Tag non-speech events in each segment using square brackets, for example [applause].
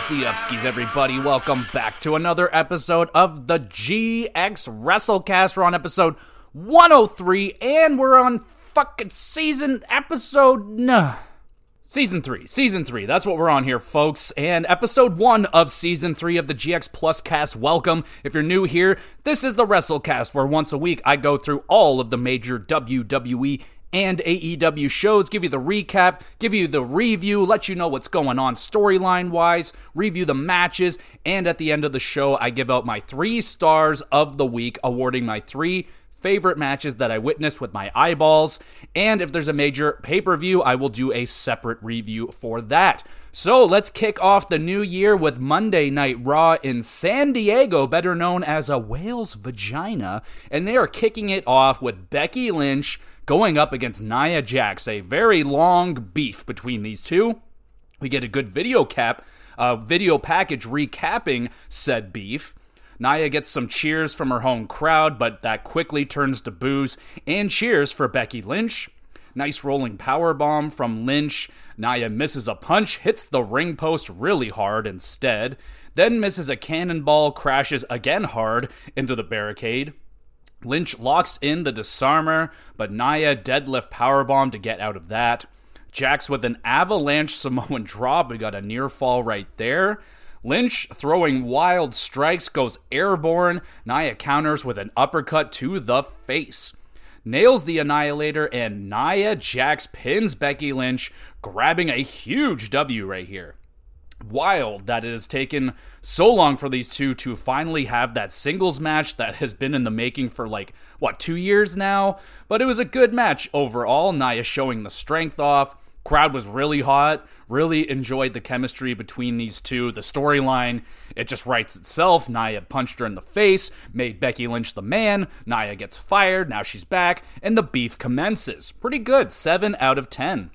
Is the upskis, everybody? Welcome back to another episode of the GX WrestleCast. We're on episode 103, and we're on fucking season episode. Nah. Season 3. Season 3. That's what we're on here, folks. And episode 1 of season 3 of the GX Plus cast. Welcome. If you're new here, this is the WrestleCast, where once a week I go through all of the major WWE and AEW shows, give you the recap, give you the review, let you know what's going on storyline wise, review the matches, and at the end of the show, I give out my three stars of the week, awarding my three favorite matches that I witnessed with my eyeballs. And if there's a major pay per view, I will do a separate review for that. So let's kick off the new year with Monday Night Raw in San Diego, better known as a whale's vagina. And they are kicking it off with Becky Lynch going up against Nia Jax. A very long beef between these two. We get a good video cap, uh, video package recapping said beef. Nia gets some cheers from her home crowd, but that quickly turns to boos and cheers for Becky Lynch. Nice rolling power bomb from Lynch. Nia misses a punch, hits the ring post really hard instead, then misses a cannonball, crashes again hard into the barricade. Lynch locks in the disarmer, but Nia deadlift powerbomb to get out of that. Jax with an avalanche [laughs] Samoan drop. We got a near fall right there. Lynch throwing wild strikes goes airborne. Nia counters with an uppercut to the face. Nails the Annihilator, and Nia Jax pins Becky Lynch, grabbing a huge W right here wild that it has taken so long for these two to finally have that singles match that has been in the making for like what two years now but it was a good match overall nia showing the strength off crowd was really hot really enjoyed the chemistry between these two the storyline it just writes itself nia punched her in the face made becky lynch the man nia gets fired now she's back and the beef commences pretty good 7 out of 10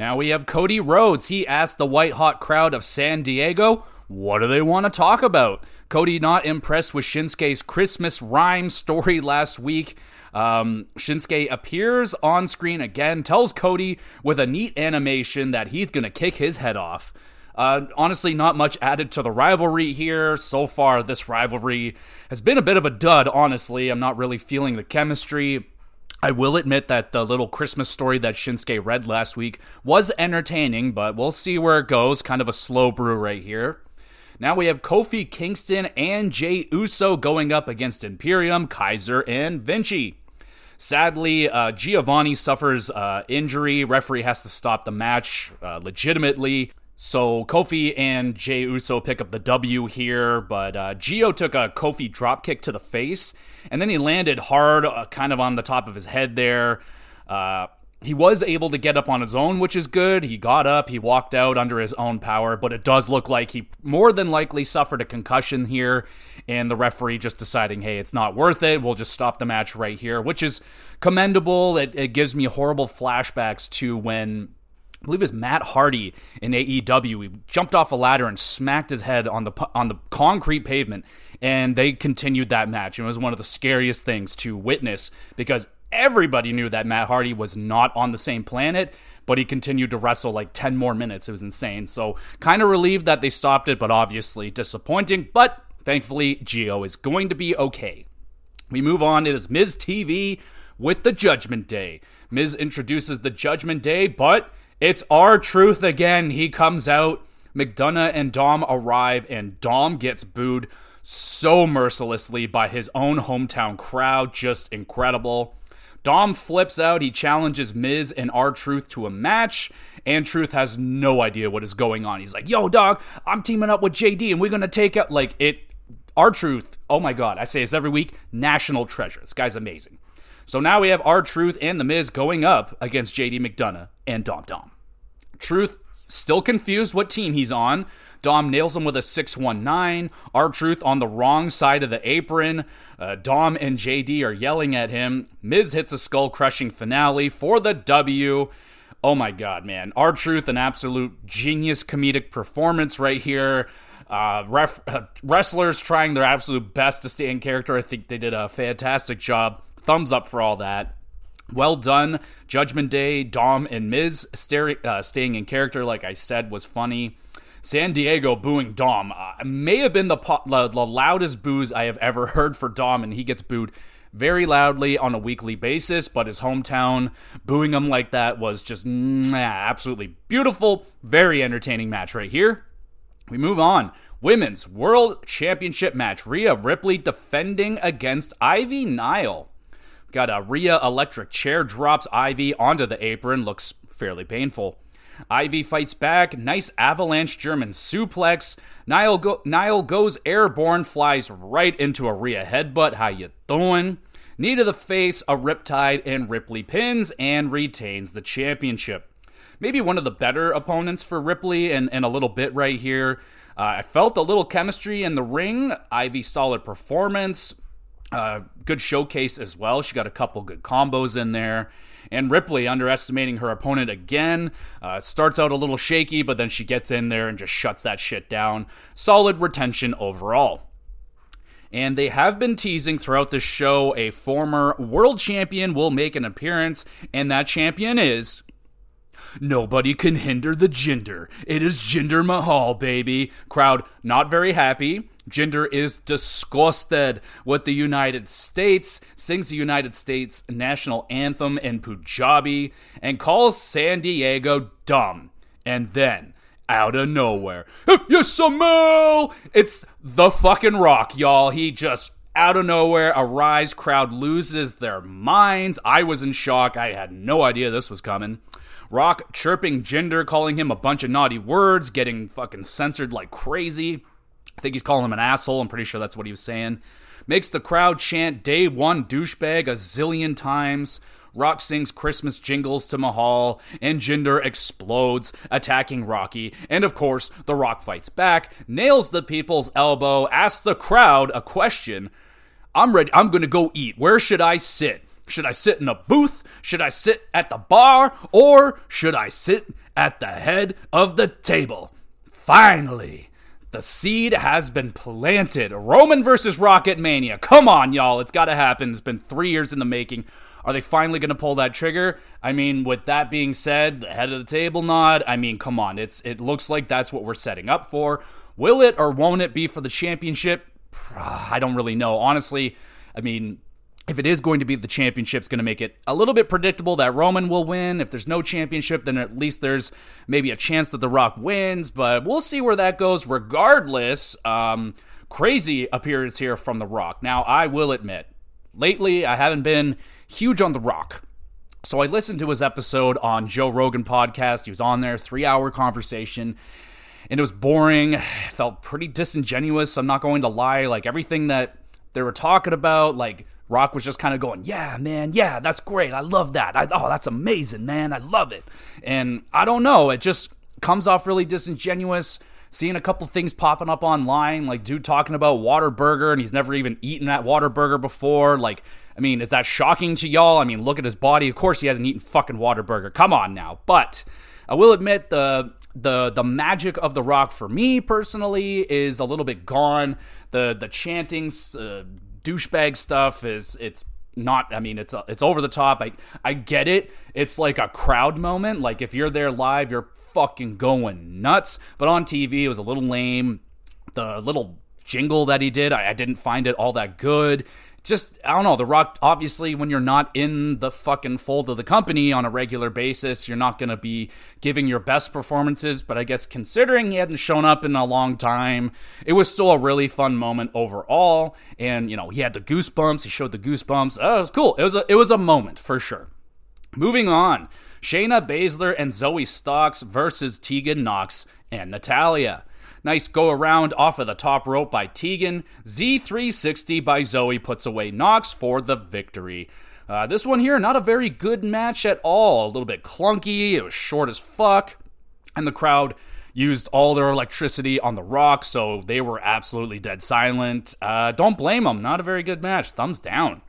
now we have Cody Rhodes. He asked the white hot crowd of San Diego, what do they want to talk about? Cody not impressed with Shinsuke's Christmas rhyme story last week. Um, Shinsuke appears on screen again, tells Cody with a neat animation that he's going to kick his head off. Uh, honestly, not much added to the rivalry here. So far, this rivalry has been a bit of a dud, honestly. I'm not really feeling the chemistry. I will admit that the little Christmas story that Shinsuke read last week was entertaining, but we'll see where it goes. Kind of a slow brew right here. Now we have Kofi Kingston and Jey Uso going up against Imperium, Kaiser, and Vinci. Sadly, uh, Giovanni suffers uh, injury. Referee has to stop the match uh, legitimately. So Kofi and Jey Uso pick up the W here, but uh, Gio took a Kofi dropkick to the face, and then he landed hard, uh, kind of on the top of his head there. Uh, he was able to get up on his own, which is good. He got up, he walked out under his own power, but it does look like he more than likely suffered a concussion here, and the referee just deciding, hey, it's not worth it. We'll just stop the match right here, which is commendable. It, it gives me horrible flashbacks to when I believe it was Matt Hardy in AEW. He jumped off a ladder and smacked his head on the on the concrete pavement, and they continued that match. It was one of the scariest things to witness because everybody knew that Matt Hardy was not on the same planet, but he continued to wrestle like 10 more minutes. It was insane. So, kind of relieved that they stopped it, but obviously disappointing. But thankfully, Gio is going to be okay. We move on. It is Miz TV with the Judgment Day. Miz introduces the Judgment Day, but it's R-Truth again. He comes out. McDonagh and Dom arrive, and Dom gets booed so mercilessly by his own hometown crowd. Just incredible. Dom flips out. He challenges Miz and R-Truth to a match, and Truth has no idea what is going on. He's like, "Yo, dog, I'm teaming up with JD, and we're gonna take out like it." R-Truth. Oh my god, I say this every week. National treasure. This guy's amazing. So now we have R-Truth and The Miz going up against JD McDonagh and Dom Dom. Truth still confused what team he's on. Dom nails him with a 619. R-Truth on the wrong side of the apron. Uh, Dom and JD are yelling at him. Miz hits a skull crushing finale for the W. Oh my god, man. R-Truth, an absolute genius comedic performance right here. Uh, ref- uh, wrestlers trying their absolute best to stay in character. I think they did a fantastic job thumbs up for all that. Well done. Judgment Day, Dom and Miz uh, staying in character, like I said, was funny. San Diego booing Dom uh, may have been the, po- the, the loudest boos I have ever [laughs] heard for Dom, and he gets booed very loudly on a weekly basis, but his hometown booing him like that was just mwah, absolutely beautiful. Very entertaining match right here. We move on. Women's World Championship match. Rhea Ripley defending against Ivy Nile. Got a Rhea electric chair drops Ivy onto the apron. Looks fairly painful. Ivy fights back. Nice avalanche German suplex. Nile, go- Nile goes airborne, flies right into a Rhea headbutt. How you doing? Knee to the face, a riptide, and Ripley pins and retains the championship. Maybe one of the better opponents for Ripley and, and a little bit right here. Uh, I felt a little chemistry in the ring. Ivy solid performance. Uh, good showcase as well. She got a couple good combos in there. And Ripley underestimating her opponent again. Uh, starts out a little shaky, but then she gets in there and just shuts that shit down. Solid retention overall. And they have been teasing throughout the show a former world champion will make an appearance, and that champion is Nobody can hinder the gender. It is Jinder Mahal, baby. Crowd not very happy. Jinder is disgusted with the United States, sings the United States national anthem in Punjabi, and calls San Diego dumb. And then, out of nowhere, if you smell, it's the fucking rock, y'all. He just out of nowhere, a rise crowd loses their minds. I was in shock. I had no idea this was coming. Rock chirping Jinder, calling him a bunch of naughty words, getting fucking censored like crazy. I think he's calling him an asshole. I'm pretty sure that's what he was saying. Makes the crowd chant day one douchebag a zillion times. Rock sings Christmas jingles to Mahal, and Jinder explodes, attacking Rocky. And of course, The Rock fights back, nails the people's elbow, asks the crowd a question. I'm ready. I'm going to go eat. Where should I sit? Should I sit in a booth? Should I sit at the bar? Or should I sit at the head of the table? Finally, the seed has been planted. Roman versus Rocket Mania. Come on, y'all. It's got to happen. It's been three years in the making. Are they finally going to pull that trigger? I mean, with that being said, the head of the table nod. I mean, come on. It's it looks like that's what we're setting up for. Will it or won't it be for the championship? [sighs] I don't really know. Honestly, I mean, if it is going to be the championship, it's going to make it a little bit predictable that Roman will win. If there's no championship, then at least there's maybe a chance that The Rock wins, but we'll see where that goes. Regardless, um, crazy appearance here from The Rock. Now, I will admit, lately I haven't been huge on The Rock. So I listened to his episode on Joe Rogan podcast. He was on there, three hour conversation and it was boring. [sighs] felt pretty disingenuous. I'm not going to lie. Like everything that they were talking about, like Rock was just kind of going, "Yeah, man, yeah, that's great. I love that. I, oh, that's amazing, man. I love it." And I don't know, it just comes off really disingenuous. Seeing a couple things popping up online, like dude talking about Whataburger and he's never even eaten at Whataburger before. Like, I mean, is that shocking to y'all? I mean, look at his body. Of course, he hasn't eaten fucking Whataburger. Come on now. But I will admit the the the magic of the rock for me personally is a little bit gone. The the chanting uh, douchebag stuff is it's not I mean it's it's over the top. I I get it. It's like a crowd moment. Like if you're there live, you're fucking going nuts. But on TV, it was a little lame. The little jingle that he did, I, I didn't find it all that good just I don't know. The Rock obviously when you're not in the fucking fold of the company on a regular basis, you're not going to be giving your best performances, but I guess considering he hadn't shown up in a long time, it was still a really fun moment overall and you know, he had the goosebumps, he showed the goosebumps. Oh, it was cool. It was a it was a moment for sure. Moving on. Shayna Baszler and Zoey Starks versus Tegan Knox and Natalya. Nice go around off of the top rope by Tegan. Z360 by Zoey puts away Knox for the victory. Uh, this one here, not a very good match at all. A little bit clunky. It was short as fuck. And the crowd used all their electricity on the rock, so they were absolutely dead silent. Uh, don't blame them. Not a very good match. Thumbs down.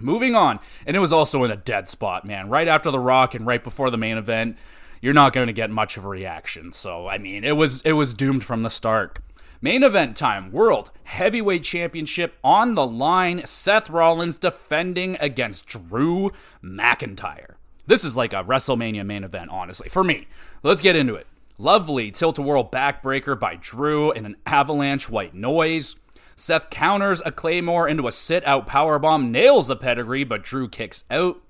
Moving on. And it was also in a dead spot, man. Right after the rock and right before the main event you're not going to get much of a reaction. So, I mean, it was it was doomed from the start. Main event time World Heavyweight Championship on the line. Seth Rollins defending against Drew McIntyre. This is like a WrestleMania main event, honestly, for me. Let's get into it. Lovely tilt-a-whirl backbreaker by Drew in an avalanche white noise. Seth counters a Claymore into a sit-out powerbomb, nails the pedigree, but Drew kicks out.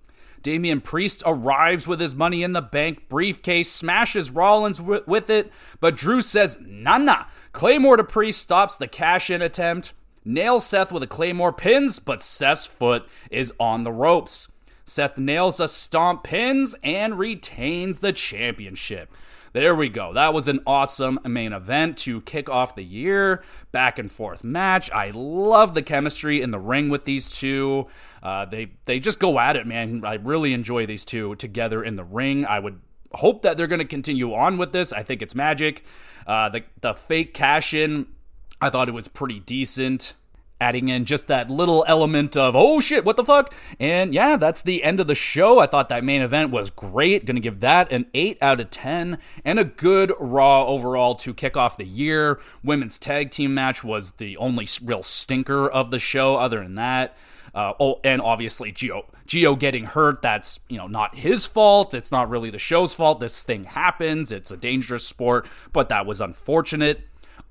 Damian Priest arrives with his money in the bank briefcase, smashes Rollins with it, but Drew says, nah. Claymore to Priest stops the cash in attempt, nails Seth with a Claymore, pins, but Seth's foot is on the ropes. Seth nails a stomp, pins, and retains the championship. There we go. That was an awesome main event to kick off the year. Back and forth match. I love the chemistry in the ring with these two. Uh, they they just go at it, man. I really enjoy these two together in the ring. I would hope that they're going to continue on with this. I think it's magic. Uh, the the fake cash in, I thought it was pretty decent adding in just that little element of oh shit what the fuck and yeah that's the end of the show i thought that main event was great gonna give that an 8 out of 10 and a good raw overall to kick off the year women's tag team match was the only real stinker of the show other than that uh, oh, and obviously Gio Gio getting hurt. That's you know not his fault. It's not really the show's fault. This thing happens. It's a dangerous sport, but that was unfortunate.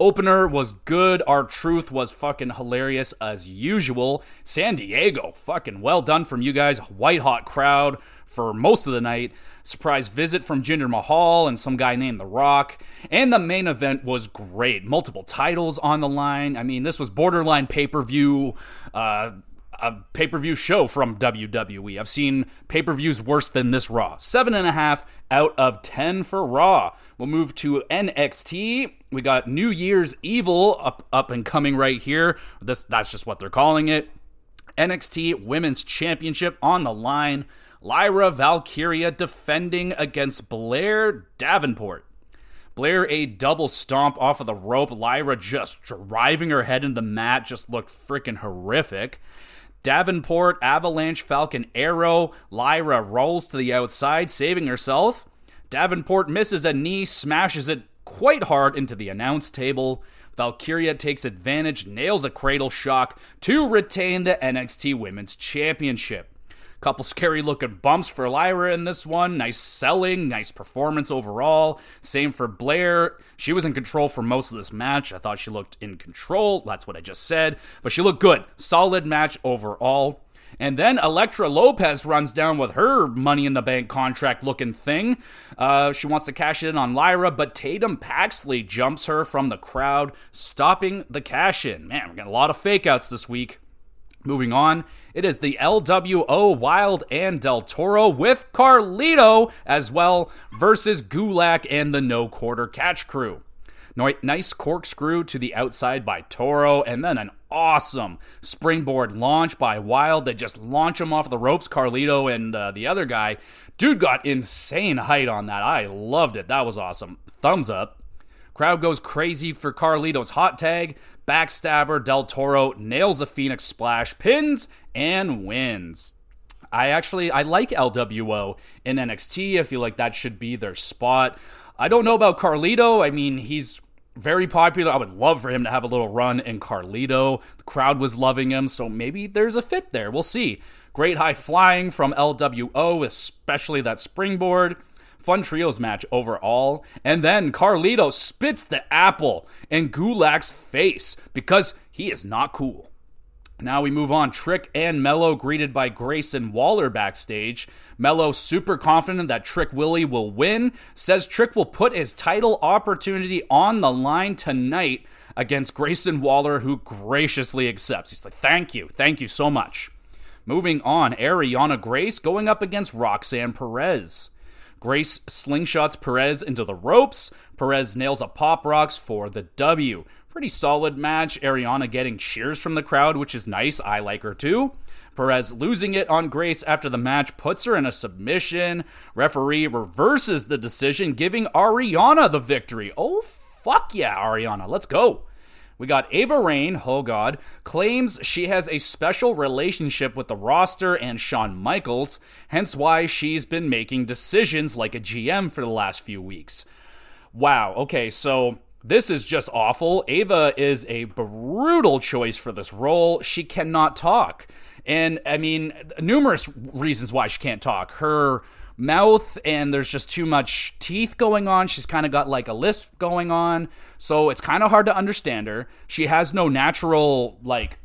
Opener was good. R-Truth was fucking hilarious as usual. San Diego, fucking well done from you guys. White hot crowd for most of the night. Surprise visit from Jinder Mahal and some guy named The Rock. And the main event was great. Multiple titles on the line. I mean, this was borderline pay per view. Uh, a pay per view show from WWE. I've seen pay per views worse than this Raw. Seven and a half out of 10 for Raw. We'll move to NXT. We got New Year's Evil up, up and coming right here. This That's just what they're calling it. NXT Women's Championship on the line. Lyra Valkyria defending against Blair Davenport. Blair a double stomp off of the rope. Lyra just driving her head into the mat just looked freaking horrific. Davenport, Avalanche, Falcon Arrow. Lyra rolls to the outside, saving herself. Davenport misses a knee, smashes it quite hard into the announce table. Valkyria takes advantage, nails a cradle shock to retain the NXT Women's Championship. Couple scary looking bumps for Lyra in this one. Nice selling, nice performance overall. Same for Blair. She was in control for most of this match. I thought she looked in control. That's what I just said. But she looked good. Solid match overall. And then Elektra Lopez runs down with her money in the bank contract looking thing. Uh, she wants to cash in on Lyra, but Tatum Paxley jumps her from the crowd, stopping the cash in. Man, we got a lot of fake outs this week. Moving on, it is the LWO Wilde and Del Toro with Carlito as well versus Gulak and the No Quarter Catch Crew. Nice corkscrew to the outside by Toro, and then an awesome springboard launch by Wilde that just launch him off the ropes. Carlito and uh, the other guy, dude, got insane height on that. I loved it. That was awesome. Thumbs up. Crowd goes crazy for Carlito's hot tag. Backstabber Del Toro nails a Phoenix splash, pins, and wins. I actually I like LWO in NXT. I feel like that should be their spot. I don't know about Carlito. I mean, he's very popular. I would love for him to have a little run in Carlito. The crowd was loving him, so maybe there's a fit there. We'll see. Great high flying from LWO, especially that springboard. Fun trios match overall. And then Carlito spits the apple in Gulak's face because he is not cool. Now we move on. Trick and Melo greeted by Grayson Waller backstage. Melo super confident that Trick Willie will win. Says Trick will put his title opportunity on the line tonight against Grayson Waller, who graciously accepts. He's like, "Thank you, thank you so much." Moving on, Ariana Grace going up against Roxanne Perez. Grace slingshots Perez into the ropes. Perez nails a pop rocks for the W. Pretty solid match. Ariana getting cheers from the crowd, which is nice. I like her too. Perez losing it on Grace after the match puts her in a submission. Referee reverses the decision, giving Ariana the victory. Oh, fuck yeah, Ariana. Let's go. We got Ava Raine, oh god, claims she has a special relationship with the roster and Shawn Michaels, hence why she's been making decisions like a GM for the last few weeks. Wow, okay, so this is just awful. Ava is a brutal choice for this role. She cannot talk. And I mean, numerous reasons why she can't talk. Her mouth and there's just too much teeth going on. She's kind of got like a lisp going on. So it's kind of hard to understand her. She has no natural like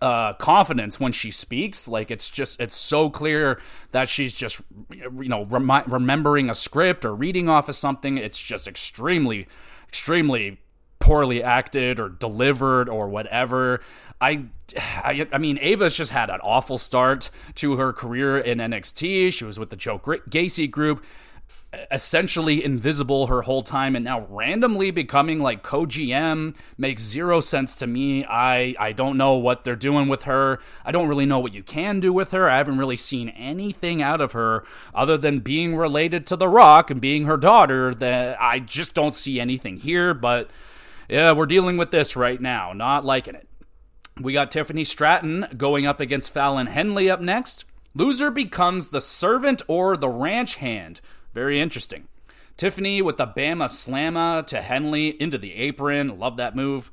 uh, confidence when she speaks. Like it's just it's so clear that she's just you know remi- remembering a script or reading off of something. It's just extremely extremely poorly acted or delivered or whatever. I, [sighs] I, I mean, Ava's just had an awful start to her career in NXT. She was with the Joe Gacy group essentially invisible her whole time and now randomly becoming like co-GM makes zero sense to me. I I don't know what they're doing with her. I don't really know what you can do with her. I haven't really seen anything out of her other than being related to The Rock and being her daughter that I just don't see anything here, but yeah, we're dealing with this right now. Not liking it. We got Tiffany Stratton going up against Fallon Henley up next. Loser becomes the servant or the ranch hand. Very interesting. Tiffany with the Bama Slamma to Henley into the apron. Love that move.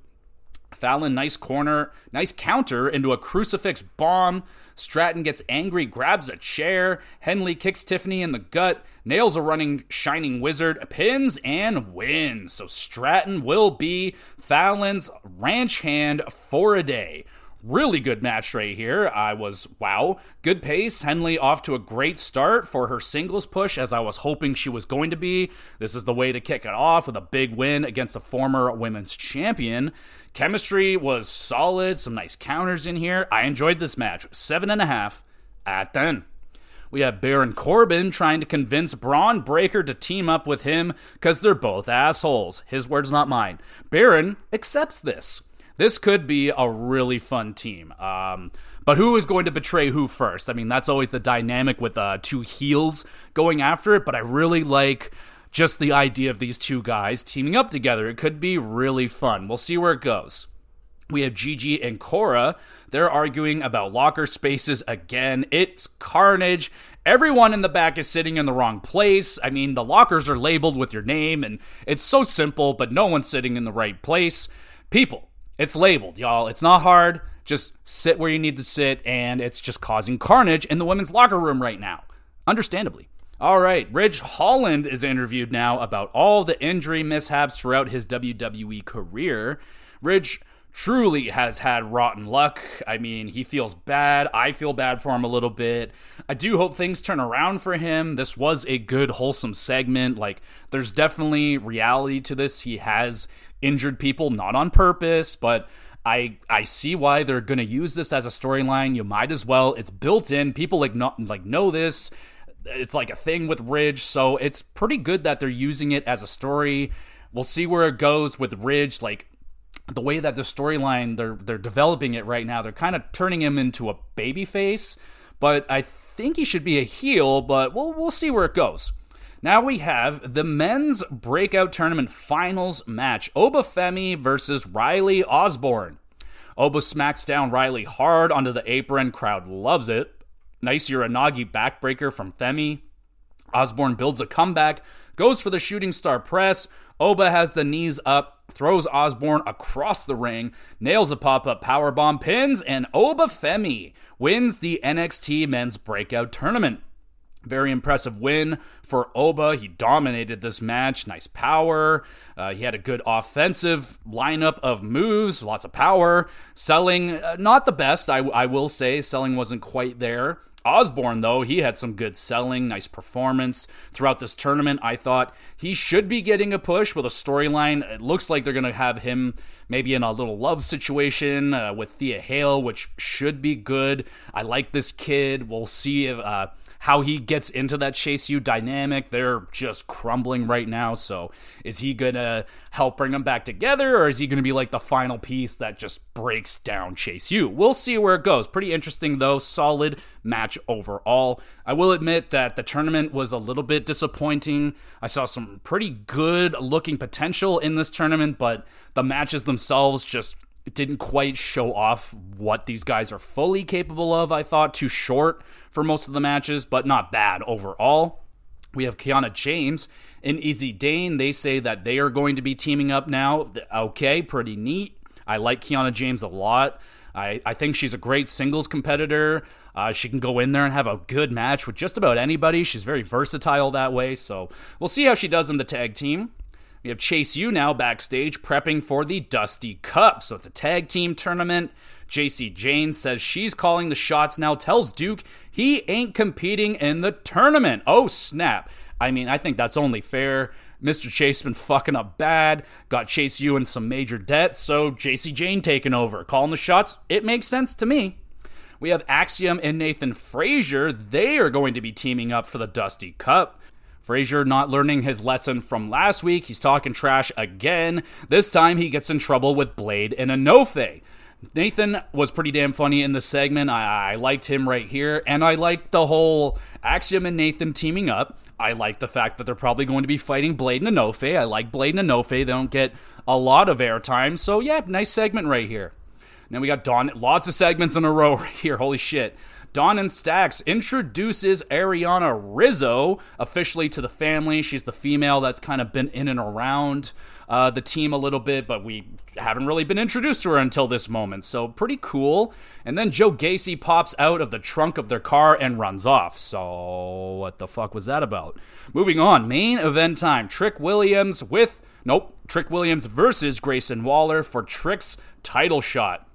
Fallon, nice corner, nice counter into a crucifix bomb. Stratton gets angry, grabs a chair. Henley kicks Tiffany in the gut, nails a running shining wizard, pins and wins. So Stratton will be Fallon's ranch hand for a day. Really good match right here. I was, wow, good pace. Henley off to a great start for her singles push, as I was hoping she was going to be. This is the way to kick it off with a big win against a former women's champion. Chemistry was solid, some nice counters in here. I enjoyed this match. Seven and a half at 10. We have Baron Corbin trying to convince Bron Breaker to team up with him because they're both assholes. His words, not mine. Baron accepts this. This could be a really fun team. Um, but who is going to betray who first? I mean, that's always the dynamic with uh, two heels going after it, but I really like just the idea of these two guys teaming up together. It could be really fun. We'll see where it goes. We have Gigi and Cora. They're arguing about locker spaces again. It's carnage. Everyone in the back is sitting in the wrong place. I mean, the lockers are labeled with your name, and it's so simple, but no one's sitting in the right place. People, it's labeled, y'all. It's not hard. Just sit where you need to sit, and it's just causing carnage in the women's locker room right now. Understandably. All right, Ridge Holland is interviewed now about all the injury mishaps throughout his WWE career. Ridge truly has had rotten luck. I mean, he feels bad. I feel bad for him a little bit. I do hope things turn around for him. This was a good, wholesome segment. Like, there's definitely reality to this. He has injured people, not on purpose, but I I see why they're going to use this as a storyline. You might as well. It's built in. People like not like know this. It's like a thing with Ridge, so it's pretty good that they're using it as a story. We'll see where it goes with Ridge. Like the way that the storyline they're they're developing it right now, they're kind of turning him into a baby face, but I think he should be a heel. But we'll we'll see where it goes. Now we have the men's breakout tournament finals match Obafemi versus Riley Osborne. Oba smacks down Riley hard onto the apron. Crowd loves it. Nice Uranage backbreaker from Femi. Osborne builds a comeback, goes for the shooting star press. Oba has the knees up, throws Osborne across the ring, nails a pop up powerbomb, pins, and Oba Femi wins the NXT men's breakout tournament. Very impressive win for Oba. He dominated this match. Nice power. Uh, he had a good offensive lineup of moves, lots of power. Selling, uh, not the best, I, I will say. Selling wasn't quite there. Osborne, though, he had some good selling, nice performance throughout this tournament. I thought he should be getting a push with a storyline. It looks like they're going to have him maybe in a little love situation uh, with Thea Hale, which should be good. I like this kid. We'll see if. Uh, how he gets into that Chase U dynamic. They're just crumbling right now. So is he going to help bring them back together or is he going to be like the final piece that just breaks down Chase U? We'll see where it goes. Pretty interesting though. Solid match overall. I will admit that the tournament was a little bit disappointing. I saw some pretty good looking potential in this tournament, but the matches themselves just it didn't quite show off what these guys are fully capable of. I thought too short for most of the matches, but not bad overall. We have Kiana James and Izzy Dane. They say that they are going to be teaming up now. Okay, pretty neat. I like Kiana James a lot. I, I think she's a great singles competitor. Uh, she can go in there and have a good match with just about anybody. She's very versatile that way. So we'll see how she does in the tag team. We have Chase U now backstage prepping for the Dusty Cup. So it's a tag team tournament. Jacy Jayne says she's calling the shots now, tells Duke he ain't competing in the tournament. Oh, snap. I mean, I think that's only fair. Mr. Chase been fucking up bad, got Chase U in some major debt, so Jacy Jayne taking over, calling the shots. It makes sense to me. We have Axiom and Nathan Frazer. They are going to be teaming up for the Dusty Cup. Frazer not learning his lesson from last week. He's talking trash again. This time he gets in trouble with Blade and Enofe. Nathan was pretty damn funny in the segment. I, I liked him right here, and I liked the whole Axiom and Nathan teaming up. I like the fact that they're probably going to be fighting Blade and Enofe. I like Blade and Enofe. They don't get a lot of airtime. So, yeah, nice segment right here. Then we got Don. Lots of segments in a row [laughs] right here. Holy shit. Don and Stacks introduces Ariana Rizzo officially to the family. She's the female that's kind of been in and around uh, the team a little bit, but we haven't really been introduced to her until this moment. So pretty cool. And then Joe Gacy pops out of the trunk of their car and runs off. So what the fuck was that about? Moving on, main event time. Trick Williams with nope, Trick Williams versus Grayson Waller for Trick's title shot.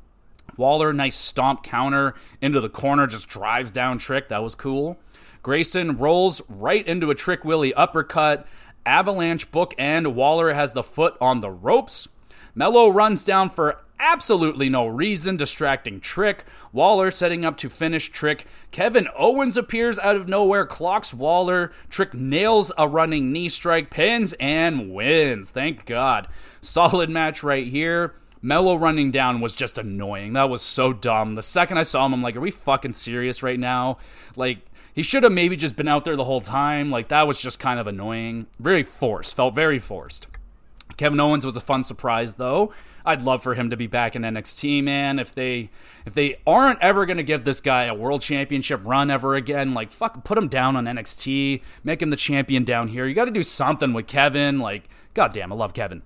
Waller, nice stomp counter into the corner, just drives down Trick. That was cool. Grayson rolls right into a Trick Willie uppercut. Avalanche book and Waller has the foot on the ropes. Melo runs down for absolutely no reason, distracting Trick. Waller setting up to finish Trick. Kevin Owens appears out of nowhere, clocks Waller. Trick nails a running knee strike, pins, and wins. Thank God. Solid match right here. Melo running down was just annoying. That was so dumb. The second I saw him, I'm like, are we fucking serious right now? Like, he should have maybe just been out there the whole time. Like, that was just kind of annoying. Very forced. Felt very forced. Kevin Owens was a fun surprise, though. I'd love for him to be back in NXT, man. If they if they aren't ever gonna give this guy a world championship run ever again, like fuck, put him down on NXT, make him the champion down here. You got to do something with Kevin. Like, goddamn, I love Kevin.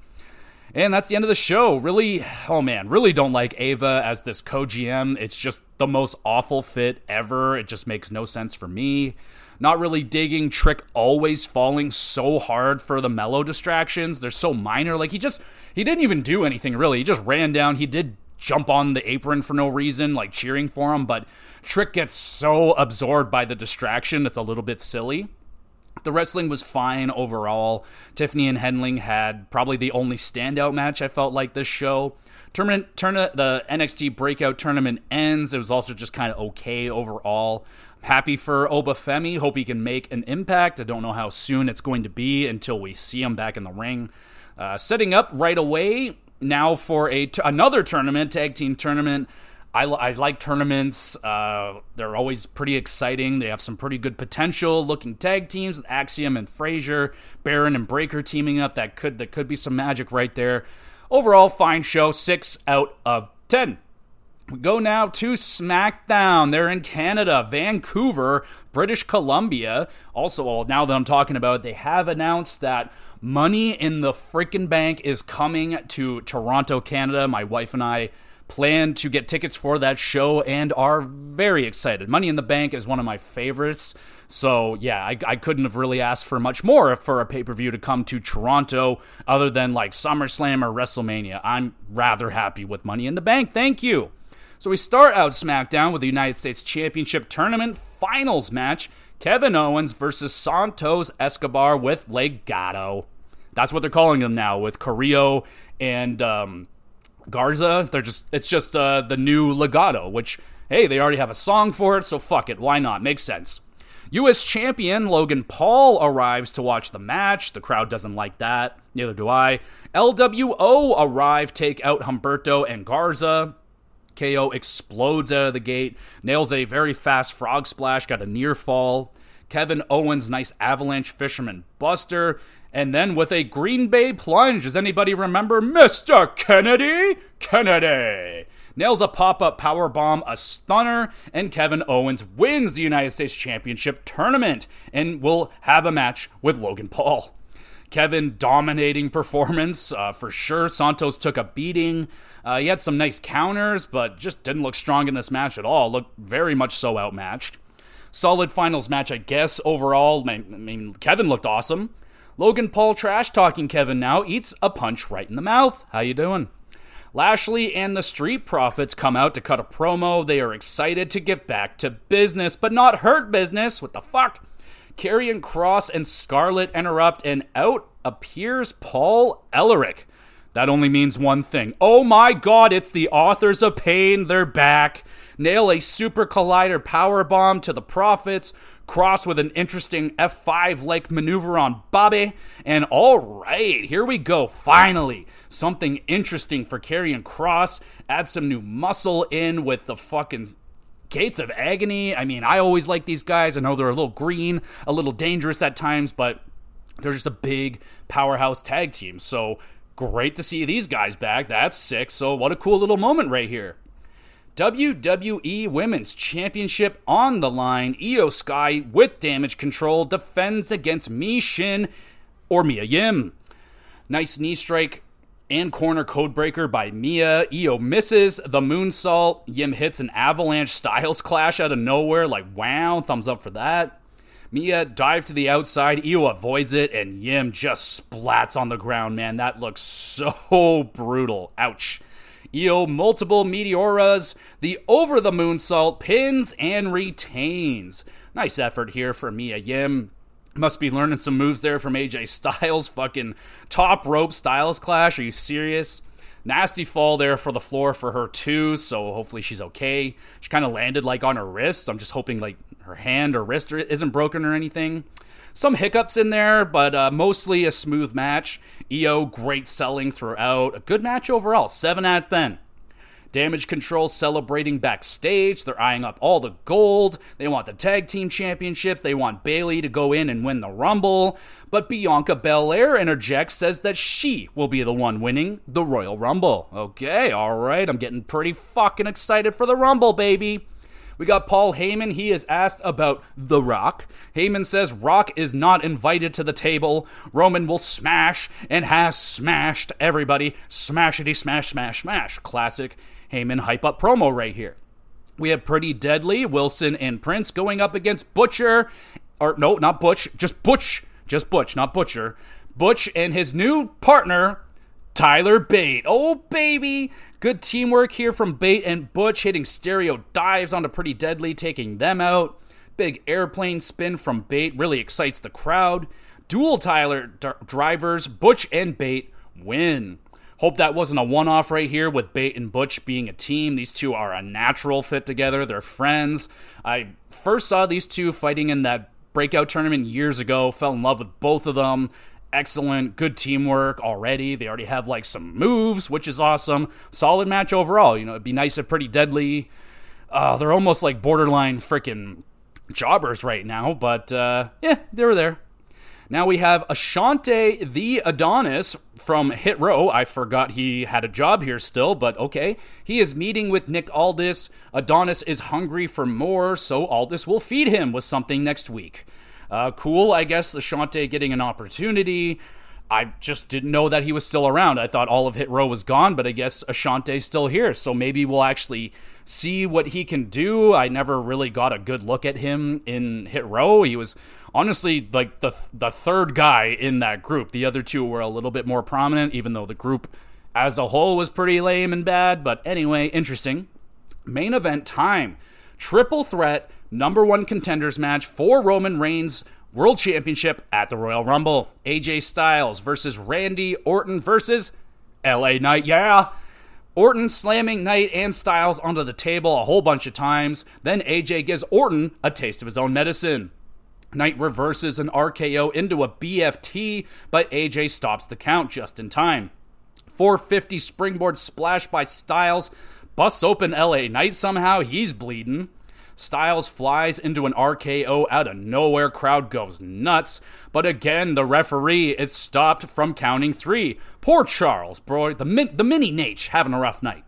And that's the end of the show. Really, oh man, really don't like Ava as this co GM. It's just the most awful fit ever. It just makes no sense for me. Not really digging Trick always falling so hard for the Melo distractions. They're so minor. Like he just he didn't even do anything really. He just ran down. He did jump on the apron for no reason, like cheering for him, but Trick gets so absorbed by the distraction, it's a little bit silly. The wrestling was fine overall. Tiffany and Henley had probably the only standout match I felt like this show. Tournament, turn, the NXT Breakout tournament ends. It was also just kind of okay overall. I'm happy for Obafemi. Hope he can make an impact. I don't know how soon it's going to be until we see him back in the ring. Uh, setting up right away now for a t- another tournament, tag team tournament. I, I like tournaments. Uh, they're always pretty exciting. They have some pretty good potential looking tag teams with Axiom and Frazer, Baron and Breaker teaming up. That could that could be some magic right there. Overall, fine show. Six out of ten. We go now to SmackDown. They're in Canada, Vancouver, British Columbia. Also, now that I'm talking about it, they have announced that Money in the Freaking Bank is coming to Toronto, Canada. My wife and I plan to get tickets for that show and are very excited. Money in the Bank is one of my favorites. So, yeah, I, I couldn't have really asked for much more for a pay per view to come to Toronto other than like SummerSlam or WrestleMania. I'm rather happy with Money in the Bank. Thank you. So, we start out SmackDown with the United States Championship Tournament Finals match Kevin Owens versus Santos Escobar with Legado. That's what they're calling them now with Carrillo and um, Garza. They're just it's just uh, the new Legado, which hey, they already have a song for it, so fuck it, why not? Makes sense. U.S. champion Logan Paul arrives to watch the match. The crowd doesn't like that. Neither do I. LWO arrive, take out Humberto and Garza. KO explodes out of the gate, nails a very fast frog splash, got a near fall. Kevin Owens, nice avalanche fisherman buster. And then with a Green Bay plunge, does anybody remember Mr. Kennedy? Kennedy! Nails a pop up power bomb, a stunner, and Kevin Owens wins the United States Championship tournament and will have a match with Logan Paul. Kevin dominating performance uh, for sure. Santos took a beating. Uh, he had some nice counters, but just didn't look strong in this match at all. Looked very much so outmatched. Solid finals match, I guess. Overall, I mean, Kevin looked awesome. Logan Paul trash talking Kevin now eats a punch right in the mouth. How you doing? Lashley and the Street Profits come out to cut a promo. They are excited to get back to business, but not hurt business. What the fuck? Karrion Kross and Scarlett interrupt, and out appears Paul Ellering. That only means one thing. Oh my god, it's the authors of pain. They're back. Nail a super collider power bomb to the Profits. Kross with an interesting F5 like maneuver on Bobby. And all right, here we go. Finally, something interesting for Karrion Kross. Add some new muscle in with the fucking Gates of Agony. I mean, I always like these guys. I know they're a little green, a little dangerous at times, but they're just a big powerhouse tag team. So great to see these guys back. That's sick. So what a cool little moment right here. WWE Women's Championship on the line. Iyo Sky with damage control defends against Mi Shin or Mia Yim. Nice knee strike and corner codebreaker by Mia. Iyo misses the moonsault. Yim hits an avalanche styles clash out of nowhere. Like, wow, thumbs up for that. Mia dive to the outside. Iyo avoids it, and Yim just splats on the ground, man. That looks [laughs] so brutal. Ouch. Iyo multiple meteoras, the over the moonsault, pins and retains. Nice effort here for Mia Yim. Must be learning some moves there from AJ Styles. [laughs] Fucking top rope Styles clash. Are you serious? Nasty fall there for the floor for her too, so hopefully she's okay. She kind of landed like on her wrist. I'm just hoping like her hand or wrist isn't broken or anything. Some hiccups in there, but uh, mostly a smooth match. Iyo, great selling throughout. A good match overall. 7 out of 10. Damage Control celebrating backstage. They're eyeing up all the gold. They want the tag team championships. They want Bayley to go in and win the Rumble. But Bianca Belair interjects, says that she will be the one winning the Royal Rumble. Okay, all right. I'm getting pretty fucking excited for the Rumble, baby. We got Paul Heyman. He is asked about The Rock. Heyman says Rock is not invited to the table. Roman will smash and has smashed everybody. Smashity smash, smash, smash. Classic Heyman hype up promo right here. We have Pretty Deadly, Wilson and Prince going up against Butcher. Or, no, not Butch, just Butch. Just Butch, not Butcher. Butch and his new partner, Tyler Bate. Oh, baby. Good teamwork here from Bate and Butch hitting stereo dives onto Pretty Deadly, taking them out. Big airplane spin from Bate really excites the crowd. Dual Tyler d- drivers, Butch and Bate win. Hope that wasn't a one off right here with Bate and Butch being a team. These two are a natural fit together. They're friends. I first saw these two fighting in that breakout tournament years ago, fell in love with both of them excellent, good teamwork already. They already have like some moves, which is awesome. Solid match overall. You know, it'd be nice if Pretty Deadly. Uh, they're almost like borderline freaking jobbers right now, but uh, yeah, they were there. Now we have Ashante the Adonis from Hit Row. I forgot he had a job here still, but okay. He is meeting with Nick Aldis. Adonis is hungry for more, so Aldis will feed him with something next week. Uh, cool, I guess, Ashante getting an opportunity. I just didn't know that he was still around. I thought all of Hit Row was gone, but I guess Ashante's still here. So maybe we'll actually see what he can do. I never really got a good look at him in Hit Row. He was honestly like the the third guy in that group. The other two were a little bit more prominent, even though the group as a whole was pretty lame and bad. But anyway, interesting. Main event time. Triple threat number one contenders match for Roman Reigns World Championship at the Royal Rumble. AJ Styles versus Randy Orton versus LA Knight. Yeah. Orton slamming Knight and Styles onto the table a whole bunch of times. Then AJ gives Orton a taste of his own medicine. Knight reverses an RKO into a BFT, but AJ stops the count just in time. 450 springboard splash by Styles busts open LA Knight somehow. He's bleeding. Styles flies into an RKO out of nowhere. Crowd goes nuts. But again, the referee is stopped from counting three. Poor Charles, bro. The, min- the mini Nate having a rough night.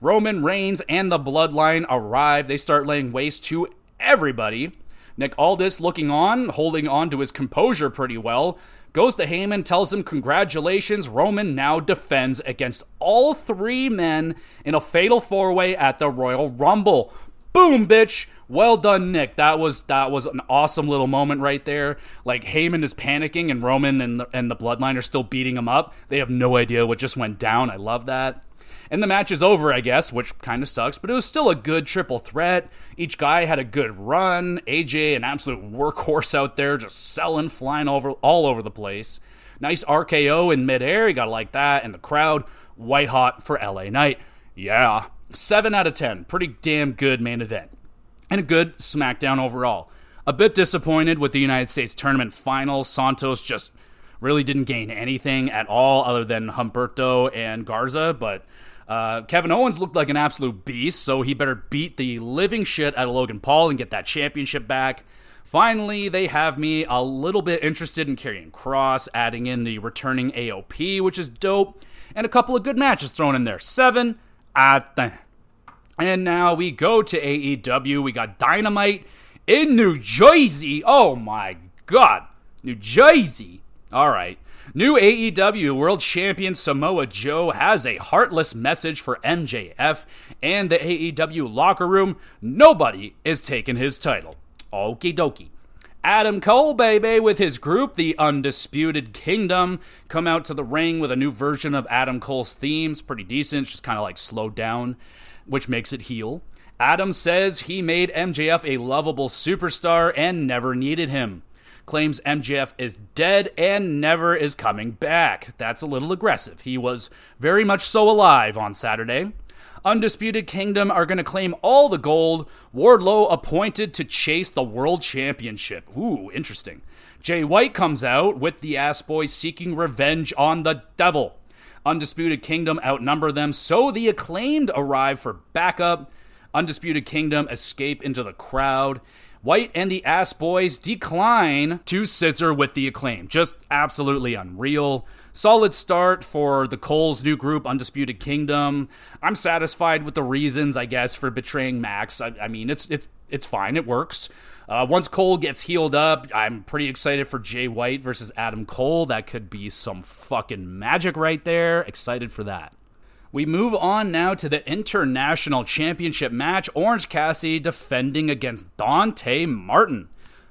Roman Reigns and the Bloodline arrive. They start laying waste to everybody. Nick Aldis looking on, holding on to his composure pretty well, goes to Heyman, tells him congratulations. Roman now defends against all three men in a fatal four way at the Royal Rumble. Boom, bitch. Well done, Nick. That was that was an awesome little moment right there. Like Heyman is panicking and Roman and the, and the Bloodline are still beating him up. They have no idea what just went down. I love that. And the match is over, I guess, which kind of sucks, but it was still a good triple threat. Each guy had a good run. AJ, an absolute workhorse out there, just selling, flying over all over the place. Nice RKO in midair, you gotta like that. And the crowd, white hot for LA Knight. Yeah, 7 out of 10. Pretty damn good main event. And a good SmackDown overall. A bit disappointed with the United States Tournament Finals. Santos just really didn't gain anything at all other than Humberto and Garza, but uh, Kevin Owens looked like an absolute beast, so he better beat the living shit out of Logan Paul and get that championship back. Finally, they have me a little bit interested in Karrion Kross, adding in the returning AOP, which is dope, and a couple of good matches thrown in there. Seven And now we go to AEW. We got Dynamite in New Jersey. Oh my god, New Jersey. All right. New AEW World Champion Samoa Joe has a heartless message for MJF and the AEW locker room. Nobody is taking his title. Okie dokie. Adam Cole, baby, with his group, the Undisputed Kingdom, come out to the ring with a new version of Adam Cole's themes. Pretty decent, just kind of like slowed down, which makes it heel. Adam says he made MJF a lovable superstar and never needed him claims MJF is dead and never is coming back. That's a little aggressive. He was very much so alive on Saturday. Undisputed Kingdom are going to claim all the gold. Wardlow appointed to chase the World Championship. Ooh, interesting. Jay White comes out with the Ass Boys seeking revenge on the devil. Undisputed Kingdom outnumber them, so the acclaimed arrive for backup. Undisputed Kingdom escape into the crowd. White and the Ass Boys decline to scissor with the acclaim. Just absolutely unreal. Solid start for the Cole's new group, Undisputed Kingdom. I'm satisfied with the reasons, I guess, for betraying Max. I, I mean, it's it's it's fine. It works. Uh, once Cole gets healed up, I'm pretty excited for Jay White versus Adam Cole. That could be some fucking magic right there. Excited for that. We move on now to the International Championship match. Orange Cassidy defending against Dante Martin.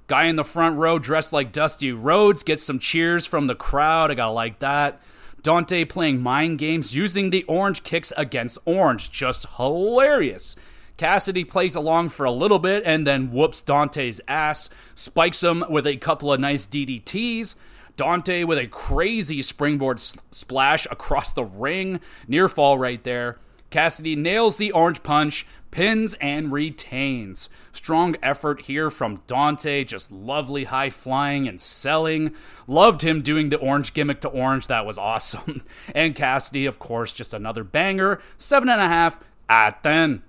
Guy in the front row dressed like Dusty Rhodes gets some cheers from the crowd. I gotta like that. Dante playing mind games using the orange kicks against orange. Just hilarious. Cassidy plays along for a little bit and then whoops Dante's ass, spikes him with a couple of nice DDTs. Dante with a crazy springboard splash across the ring. Near fall right there. Cassidy nails the orange punch, pins, and retains. Strong effort here from Dante, just lovely high flying and selling. Loved him doing the orange gimmick to orange, that was awesome. [laughs] and Cassidy, of course, just another banger. Seven and a half at 10.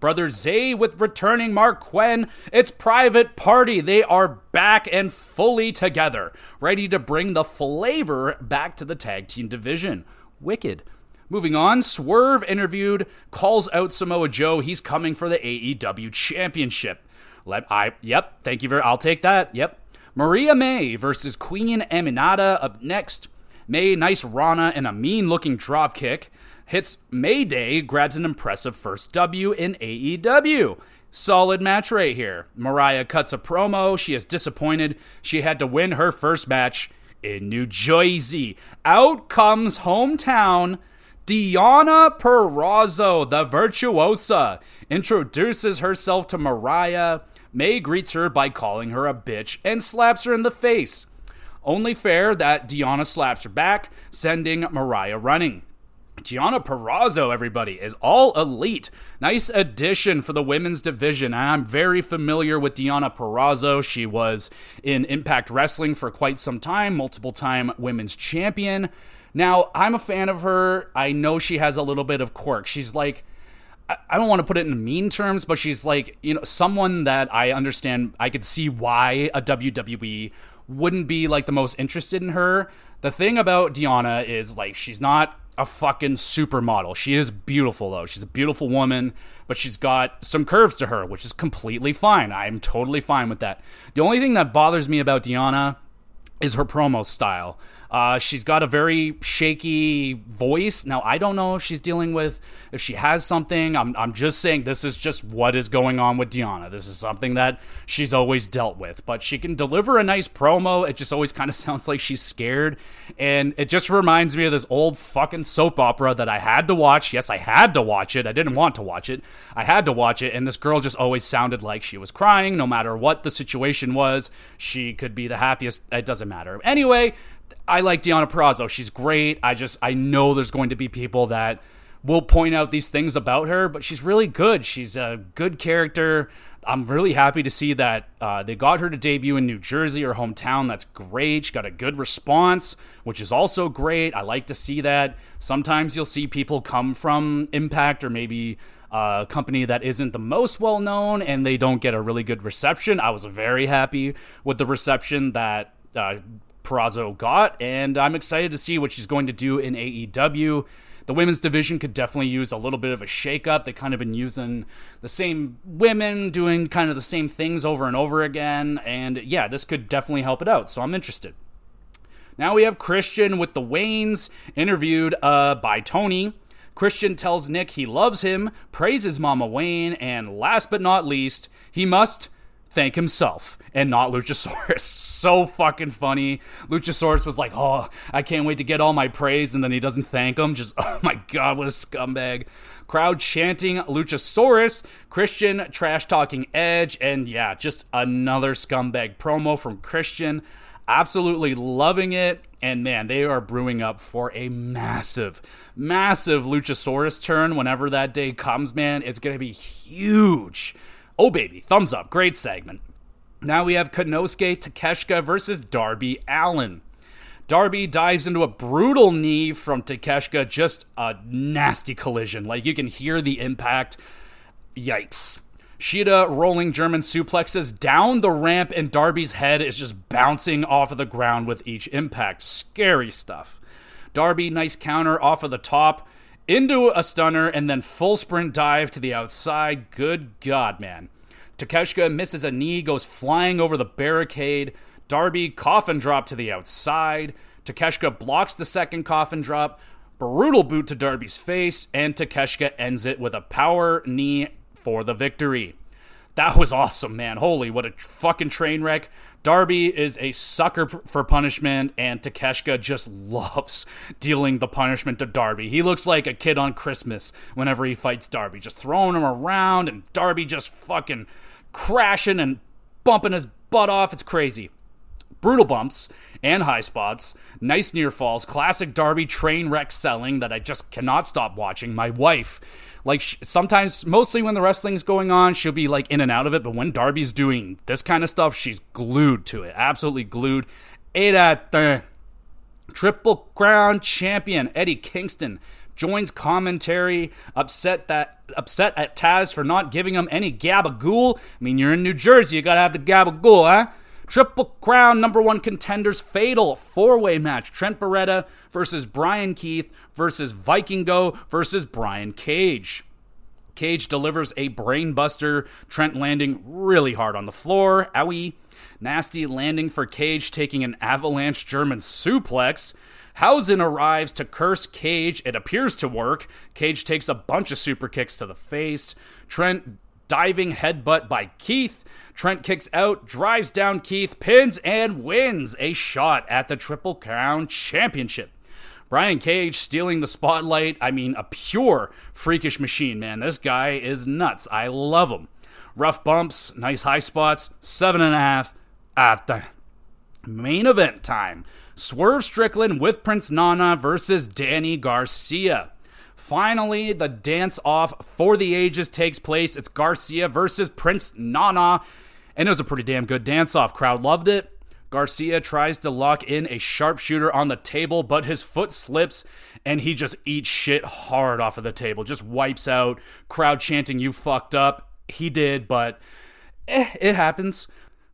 Brother Zay with returning Marq Quen. It's private party. They are back and fully together, ready to bring the flavor back to the tag team division. Wicked. Moving on, Swerve interviewed, calls out Samoa Joe. He's coming for the AEW championship. Let I yep, thank you very I'll take that. Yep. Mariah May versus Queen Aminata up next. May, nice Rana and a mean looking drop kick hits Mayday, grabs an impressive first W in AEW. Solid match right here. Mariah cuts a promo. She is disappointed. She had to win her first match in New Jersey. Out comes hometown. Deonna Purrazzo, the virtuosa, introduces herself to Mariah. May greets her by calling her a bitch and slaps her in the face. Only fair that Deonna slaps her back, sending Mariah running. Deonna Purrazzo, everybody, is all elite. Nice addition for the women's division. I'm very familiar with Deonna Purrazzo. She was in Impact Wrestling for quite some time, multiple time women's champion. Now, I'm a fan of her. I know she has a little bit of quirk. She's like, I don't want to put it in mean terms, but she's like, you know, someone that I understand. I could see why a WWE wouldn't be like the most interested in her. The thing about Deonna is like she's not a fucking supermodel. She is beautiful though. She's a beautiful woman, but she's got some curves to her, which is completely fine. I'm totally fine with that. The only thing that bothers me about Deonna is her promo style. Uh, she's got a very shaky voice. Now, I don't know if she's dealing with, if she has something. I'm, I'm just saying this is just what is going on with Deonna. This is something that she's always dealt with. But she can deliver a nice promo. It just always kind of [laughs] sounds like she's scared. And it just reminds me of this old fucking soap opera that I had to watch. Yes, I had to watch it. I didn't want to watch it. I had to watch it. And this girl just always sounded like she was crying no matter what the situation was. She could be the happiest. It doesn't matter. Anyway, I like Deonna Purrazzo. She's great. I just I know there's going to be people that will point out these things about her, but she's really good. She's a good character. I'm really happy to see that uh, they got her to debut in New Jersey, her hometown. That's great. She got a good response, which is also great. I like to see that. Sometimes you'll see people come from Impact or maybe a company that isn't the most well known and they don't get a really good reception. I was very happy with the reception that uh, Purrazzo got, and I'm excited to see what she's going to do in AEW. The women's division could definitely use a little bit of a shakeup. They've kind of been using the same women, doing kind of the same things over and over again, and yeah, this could definitely help it out. So I'm interested. Now we have Christian with the Waynes, interviewed uh, by Tony. Christian tells Nick he loves him, praises Mama Wayne, and last but not least, he must thank himself and not Luchasaurus. [laughs] so fucking funny. Luchasaurus was like, "Oh, I can't wait to get all my praise," and then he doesn't thank him. Just, [laughs] oh my god, what a scumbag! Crowd chanting Luchasaurus, Christian trash talking Edge, and yeah, just another scumbag promo from Christian. Absolutely loving it. And man, they are brewing up for a massive, massive Luchasaurus turn whenever that day comes, man. It's going to be huge. Oh, baby. Thumbs up. Great segment. Now we have Konosuke Takeshita versus Darby Allin. Darby dives into a brutal knee from Takeshka, just a nasty collision. Like you can hear the impact. Yikes. Shida rolling German suplexes down the ramp, and Darby's head is just bouncing off of the ground with each impact. Scary stuff. Darby, nice counter off of the top into a stunner, and then full sprint dive to the outside. Good God, man. Takeshita misses a knee, goes flying over the barricade. Darby coffin drop to the outside. Takeshita blocks the second coffin drop. Brutal boot to Darby's face, and Takeshita ends it with a power knee for the victory. That was awesome, man. Holy, what a fucking train wreck. Darby is a sucker for punishment, and Takeshita just loves [laughs] dealing the punishment to Darby. He looks like a kid on Christmas whenever he fights Darby, just throwing him around, and Darby just fucking crashing and bumping his butt off. It's crazy. Brutal bumps and high spots, nice near falls, classic Darby train wreck selling that I just cannot stop watching. My wife like sometimes, mostly when the wrestling's going on, she'll be like in and out of it. But when Darby's doing this kind of stuff, she's glued to it. Absolutely glued. Eight at the Triple Crown champion Eddie Kingston joins commentary, upset that upset at Taz for not giving him any gabagool. I mean, you're in New Jersey, you gotta have the gabagool, huh? Triple Crown number one contenders fatal four way match. Trent Beretta versus Bryan Keith versus Vikingo versus Brian Cage. Cage delivers a brainbuster, Trent landing really hard on the floor. Owie. Nasty landing for Cage, taking an avalanche German suplex. Hausen arrives to curse Cage. It appears to work. Cage takes a bunch of super kicks to the face. Trent diving headbutt by Keith. Trent kicks out, drives down Keith, pins, and wins a shot at the Triple Crown Championship. Brian Cage stealing the spotlight. I mean, a pure freakish machine, man. This guy is nuts. I love him. Rough bumps, nice high spots, seven and a half at the main event time. Swerve Strickland with Prince Nana versus Danny Garcia. Finally, the dance off for the ages takes place. It's Garcia versus Prince Nana, and it was a pretty damn good dance off. Crowd loved it. Garcia tries to lock in a sharpshooter on the table, but his foot slips and he just eats shit hard off of the table. Just wipes out. Crowd chanting, You fucked up. He did, but eh, it happens.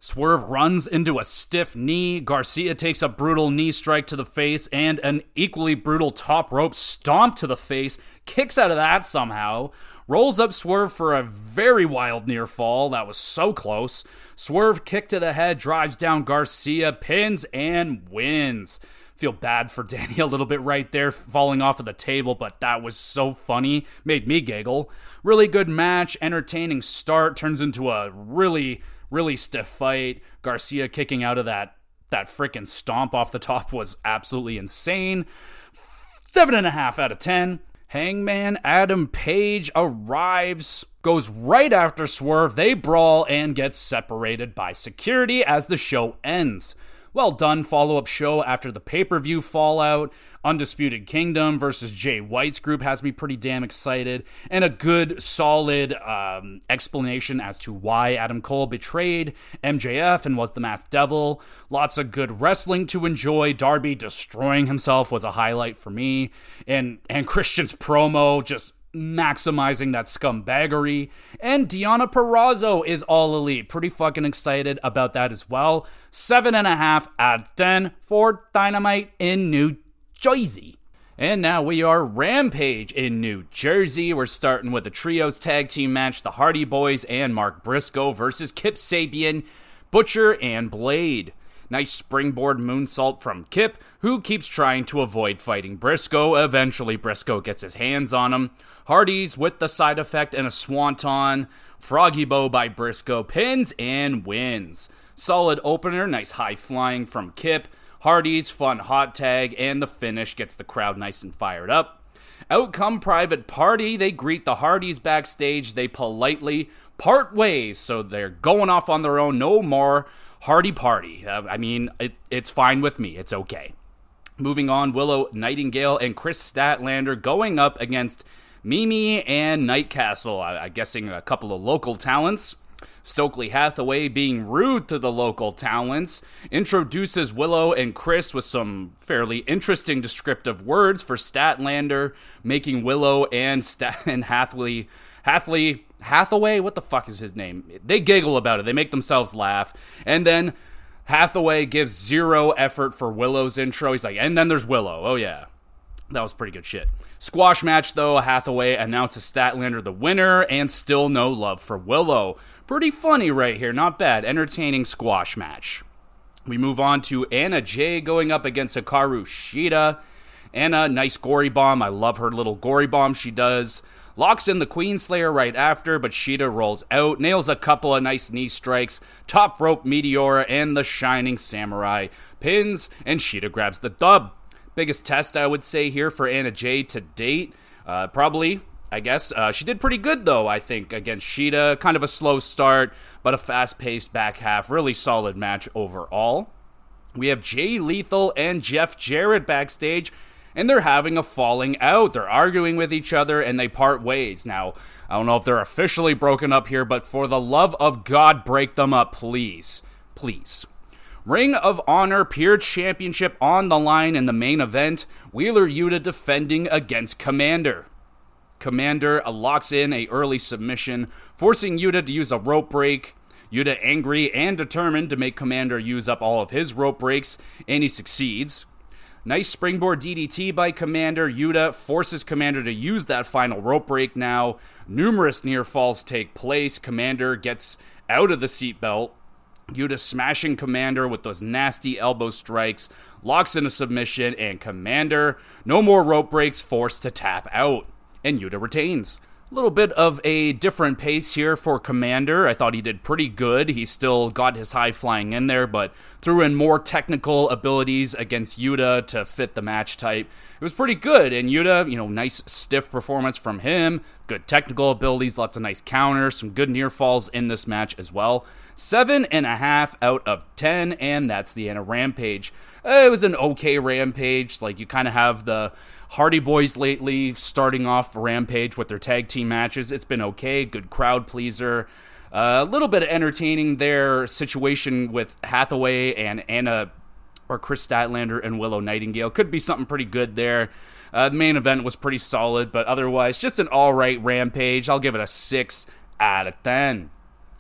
Swerve runs into a stiff knee. Garcia takes a brutal knee strike to the face and an equally brutal top rope stomp to the face, kicks out of that somehow, rolls up Swerve for a very wild near fall. That was so close. Swerve kick to the head, drives down Garcia, pins, and wins. Feel bad for [laughs] Danny a little bit right there, falling off of the table, but that was so funny. Made me giggle. Really good match, entertaining start, turns into a really really stiff fight. Garcia kicking out of that that freaking stomp off the top was absolutely insane. Seven and a half out of ten. Hangman Adam Page arrives, goes right after Swerve. They brawl and get separated by security as the show ends well done follow up show after the pay per view fallout. Undisputed Kingdom versus Jay White's group has me pretty damn excited, and a good, solid um, explanation as to why Adam Cole betrayed MJF and was the masked devil. Lots of good wrestling to enjoy. Darby destroying himself was a highlight for me, and and Christian's promo just maximizing that scumbaggery. And Deonna Purrazzo is all elite. Pretty fucking excited about that as well. Seven and a half out of ten for Dynamite in New Jersey. And now we are Rampage in New Jersey. We're starting with a trios tag team match the Hardy Boys and Mark Briscoe versus Kip Sabian, Butcher, and Blade. Nice springboard moonsault from Kip, who keeps trying to avoid fighting Briscoe. Eventually, Briscoe gets his hands on him. Hardy's with the side effect and a swanton. Froggy Bow by Briscoe pins and wins. Solid opener, nice high flying from Kip. Hardy's fun hot tag, and the finish gets the crowd nice and fired up. Out come Private Party. They greet the Hardys backstage. They politely part ways, so they're going off on their own. No more Hardy Party. Uh, I mean, it, it's fine with me. It's okay. Moving on, Willow Nightingale and Kris Statlander going up against Mimi and Nightcastle. I, I'm guessing a couple of local talents. Stokely Hathaway, being rude to the local talents, introduces Willow and Kris with some fairly interesting descriptive words for Statlander, making Willow and Stat [laughs] and Hathaway Hathaway Hathaway, what the fuck is his name? They giggle about it. They make themselves laugh. And then Hathaway gives zero effort for Willow's intro. He's like, and then there's Willow. Oh, yeah. That was pretty good shit. Squash match, though. Hathaway announces Statlander the winner, and still no love for Willow. Pretty funny right here. Not bad. Entertaining squash match. We move on to Anna Jay going up against Hikaru Shida. Anna, nice gory bomb. I love her little gory bomb she does. Locks in the Queen Slayer right after, but Shida rolls out, nails a couple of nice knee strikes, top rope Meteora, and the Shining Samurai pins, and Shida grabs the dub. Biggest test, I would say, here for Anna Jay to date. Uh, probably, I guess. Uh, she did pretty good, though, I think, against Shida. Kind of a slow start, but a fast paced back half. Really solid match overall. We have Jay Lethal and Jeff Jarrett backstage and they're having a falling out. They're arguing with each other and they part ways. Now, I don't know if they're officially broken up here, but for the love of God, break them up, please. Please. Ring of Honor Pure Championship on the line in the main event. Wheeler Yuta defending against Komander. Komander locks in a early submission, forcing Yuta to use a rope break. Yuta angry and determined to make Komander use up all of his rope breaks, and he succeeds. Nice springboard DDT by Komander. Yuta forces Komander to use that final rope break now. Numerous near falls take place. Komander gets out of the seatbelt. Yuta smashing Komander with those nasty elbow strikes, locks in a submission, and Komander, no more rope breaks, forced to tap out. And Yuta retains little bit of a different pace here for Komander. I thought he did pretty good. He still got his high flying in there, but threw in more technical abilities against Yuta to fit the match type. It was pretty good. And Yuta, you know, nice stiff performance from him. Good technical abilities, lots of nice counters, some good near falls in this match as well. Seven and a half out of ten, and that's the end of Rampage. Uh, it was an okay Rampage. Like you kind of have the Hardy Boys lately starting off Rampage with their tag team matches. It's been okay, good crowd pleaser. Uh, a little bit of entertaining their situation with Hathaway and Anna or Kris Statlander and Willow Nightingale. Could be something pretty good there. Uh, the main event was pretty solid, but otherwise, just an all right Rampage. I'll give it a 6 out of 10.